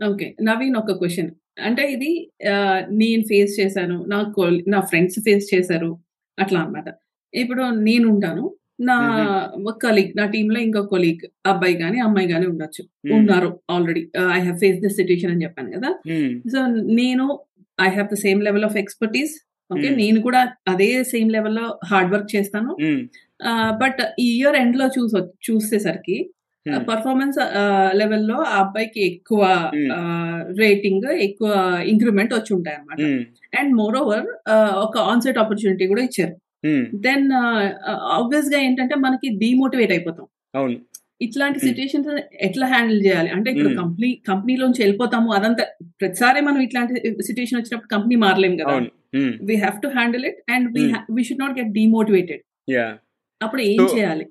Okay. Naveen ఒక question. అంటే ఇది నేను ఫేస్ చేశాను. నా నా ఫ్రెండ్స్ ఫేస్ చేశారు. అట్లా అన్నమాట. ఇప్పుడు నేనుంటాను. నా హుహు. కలీగ్ నా టీమ్‌లో ఇంకో కొలీగ్ అబ్బాయి గాని, అమ్మాయి గాని ఉండొచ్చు. ఉన్నారు already. I have faced this situation అని చెప్పాను కదా! సో, నేను I have the same level of expertise. Okay. నేను కూడా అదే సేమ్ లెవెల్‌లో హార్డ్ వర్క్ చేస్తాను. బట్ ఈ ఇయర్ ఎండ్‌లో చూసొ చూసేసరికి. పెర్ఫార్మన్స్ ఆహ్, లెవెల్‌లో ఆ అబ్బాయికి ఎక్కువ రేటింగ్, ఎక్కువ ఇంక్రిమెంట్ వచ్చుంటాయన్నమాట. హ్మ్. అండ్ మోరోవర్ ఆహ్, ఒక ఆన్ సైట్ ఆపర్చునిటీ కూడా ఇచ్చారు. దెన్ ఆహ్, ఆబ్వియస్‌గా ఏంటంటే మనకి డీమోటివేట్ అయిపోతాం. అవును. ఇట్లాంటి హ్మ్. సిట్యుయేషన్స్ ఎట్లా హ్యాండిల్ చేయాలి? అంటే ఇప్పుడు. కంపెనీ కంపెనీలోంచి వెళ్ళిపోతాము అదంతా ప్రతిసారి మనం ఇట్లాంటి సిట్యుయేషన్ వచ్చినప్పుడు కంపెనీ మారలేం కదా! We have to handle it and we should not get demotivated. అప్పుడు ఏం చేయాలి?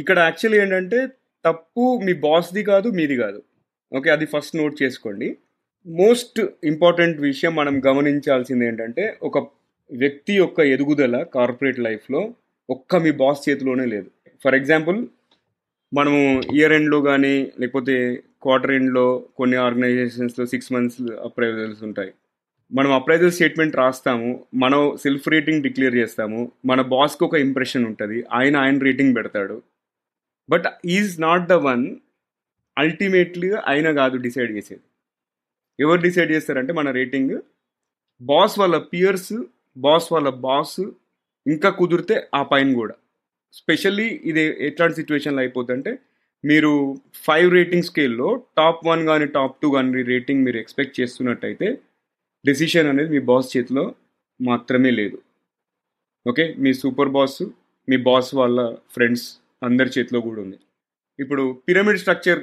ఇక్కడ యాక్చువల్లీ ఏంటంటే తప్పు మీ బాస్‌ది కాదు, మీది కాదు. ఓకే. అది ఫస్ట్ నోట్ చేసుకోండి. మోస్ట్ ఇంపార్టెంట్ విషయం మనం గమనించాల్సింది ఏంటంటే ఒక వ్యక్తి యొక్క ఎదుగుదల కార్పొరేట్ లైఫ్‌లో ఒక్క మీ బాస్ చేతిలోనే లేదు. ఫర్ ఎగ్జాంపుల్ మనము ఇయర్ ఎండ్‌లో కానీ లేకపోతే క్వార్టర్ ఎండ్‌లో కొన్ని ఆర్గనైజేషన్స్‌లో సిక్స్ మంత్స్ అప్రైజల్స్ ఉంటాయి. మనం అప్రైజల్ స్టేట్మెంట్ రాస్తాము. మనం సెల్ఫ్ రేటింగ్ డిక్లేర్ చేస్తాము. మన బాస్‌కి ఒక ఇంప్రెషన్ ఉంటుంది ఆయన ఆయన రేటింగ్ పెడతాడు. But is not the one ultimately ఆయన కాదు డిసైడ్ చేసేది. ఎవరు డిసైడ్ చేస్తారంటే మన రేటింగ్ బాస్ వాళ్ళ పియర్స్, బాస్ వాళ్ళ బాస్, ఇంకా కుదిరితే ఆ పైన కూడా. స్పెషల్లీ ఇది ఎట్లాంటి సిచ్యువేషన్లో అయిపోతుందంటే మీరు ఫైవ్ రేటింగ్ స్కేల్‌లో టాప్ వన్ కానీ టాప్ టూ కానీ రేటింగ్ మీరు ఎక్స్‌పెక్ట్ చేస్తున్నట్టయితే డెసిషన్ అనేది మీ బాస్ చేతిలో మాత్రమే లేదు. ఓకే. మీ సూపర్ బాస్, మీ బాస్ వాళ్ళ ఫ్రెండ్స్ అందరి చేతిలో కూడా ఉంది. ఇప్పుడు పిరమిడ్ స్ట్రక్చర్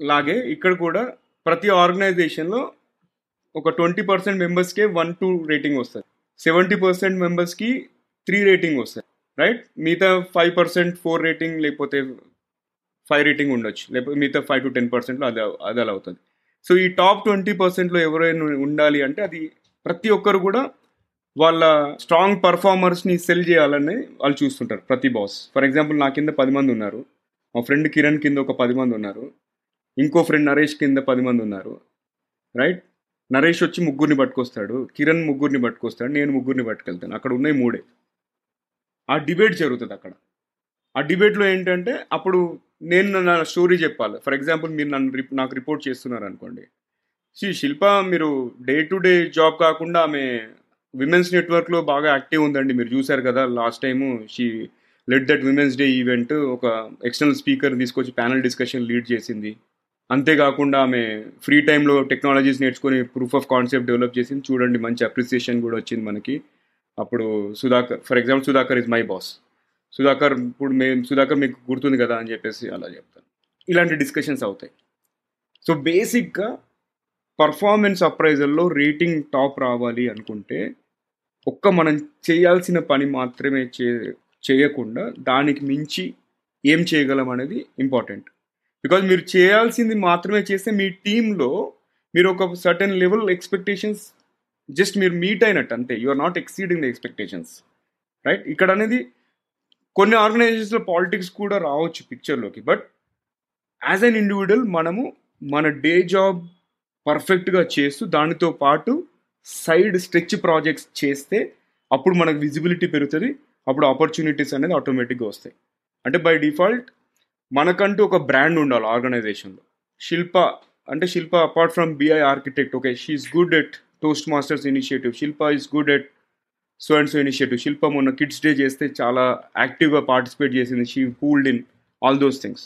లాగే ఇక్కడ కూడా ప్రతి ఆర్గనైజేషన్‌లో ఒక 20% మెంబర్స్‌కే 1, 2 రేటింగ్ వస్తుంది సెవెంటీ పర్సెంట్ మెంబర్స్‌కి త్రీ రేటింగ్ వస్తుంది రైట్? మిగతా 5% 4 రేటింగ్ లేకపోతే ఫైవ్ రేటింగ్ ఉండొచ్చు. లేకపోతే మిగతా ఫైవ్ టు టెన్ పర్సెంట్లో అది అది అలా అవుతుంది సో, ఈ టాప్ ట్వంటీ పర్సెంట్లో ఎవరైనా ఉండాలి అంటే అది ప్రతి ఒక్కరు కూడా వాళ్ళ స్ట్రాంగ్ పెర్ఫార్మర్స్‌ని సెల్ చేయాలని వాళ్ళు చూస్తుంటారు ప్రతి బాస్. ఫర్ ఎగ్జాంపుల్ నా కింద పది మంది ఉన్నారు. మా ఫ్రెండ్ కిరణ్ కింద ఒక పది మంది ఉన్నారు. ఇంకో ఫ్రెండ్ నరేష్ కింద పది మంది ఉన్నారు. రైట్? నరేష్ వచ్చి ముగ్గురిని పట్టుకొస్తాడు. కిరణ్ ముగ్గురిని పట్టుకొస్తాడు. నేను ముగ్గురిని పట్టుకెళ్తాను. అక్కడ ఉన్నాయి మూడే. ఆ డిబేట్ జరుగుతుంది అక్కడ. ఆ డిబేట్‌లో ఏంటంటే అప్పుడు నేను నా స్టోరీ చెప్పాలి. ఫర్ ఎగ్జాంపుల్ మీరు నన్ను రిప్ నాకు రిపోర్ట్ చేస్తున్నారనుకోండి. శ్రీ శిల్ప మీరు డే టు డే జాబ్ కాకుండా ఆమె విమెన్స్ నెట్వర్క్‌లో బాగా యాక్టివ్ ఉందండి. మీరు చూసారు కదా! Last time she led that women's day event ఒక ఎక్స్‌టర్నల్ స్పీకర్ తీసుకొచ్చి ప్యానల్ డిస్కషన్ లీడ్ చేసింది. అంతేకాకుండా ఆమె ఫ్రీ టైంలో టెక్నాలజీస్ నేర్చుకొని ప్రూఫ్ ఆఫ్ కాన్సెప్ట్ డెవలప్ చేసింది. చూడండి మంచి అప్రిసియేషన్ కూడా వచ్చింది మనకి. అప్పుడు Sudhakar for example Sudhakar is my boss. Sudhakar ఇప్పుడు మేము సుధాకర్ మీకు గుర్తుంది కదా! అని చెప్పేసి అలా చెప్తాను. ఇలాంటి డిస్కషన్స్ అవుతాయి. సో, బేసిక్‌గా పర్ఫార్మెన్స్ అప్రైజల్‌లో రేటింగ్ టాప్ రావాలి అనుకుంటే ఒక్క మనం చేయాల్సిన పని మాత్రమే చే చేయకుండా దానికి మించి ఏం చేయగలం అనేది ఇంపార్టెంట్. బికాజ్ మీరు చేయాల్సింది మాత్రమే చేస్తే మీ టీంలో మీరు ఒక సర్టెన్ లెవెల్ ఎక్స్‌పెక్టేషన్స్ జస్ట్ మీరు మీట్ అయినట్టు అంతే. You are not exceeding the expectations. Right? ఇక్కడ అనేది కొన్ని ఆర్గనైజేషన్స్‌లో పాలిటిక్స్ కూడా రావచ్చు పిక్చర్‌లోకి. బట్ యాస్ ఎన్ ఇండివిజువల్ మనము మన డే జాబ్ పర్ఫెక్ట్‌గా చేస్తూ దానితో పాటు సైడ్ స్ట్రెచ్ ప్రాజెక్ట్స్ చేస్తే అప్పుడు మనకు విజిబిలిటీ పెరుగుతుంది అప్పుడు ఆపర్చునిటీస్ అనేది ఆటోమేటిక్‌గా వస్తాయి. అంటే బై డిఫాల్ట్ మనకంటూ ఒక బ్రాండ్ ఉండాలి ఆర్గనైజేషన్‌లో. శిల్ప అంటే Shilpa apart from BI architect okay. She is good at Toastmasters initiative. Shilpa is good at so and so initiative. Shilpa మొన్న కిడ్స్ డే చేస్తే చాలా యాక్టివ్‌గా పార్టిసిపేట్ చేసింది. She pulled in all those things.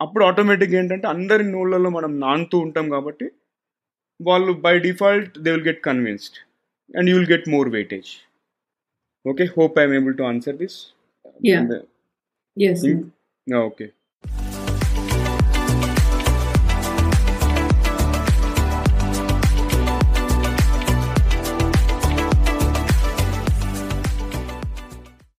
అప్పుడు ఆటోమేటిక్‌గా ఏంటంటే అందరి నోళ్ళల్లో మనం నానుతూ ఉంటాం కాబట్టి well by default they will get convinced. And you will get more weightage. Okay hope i'm able to answer this. Yeah. Uh, yes hmm? no okay.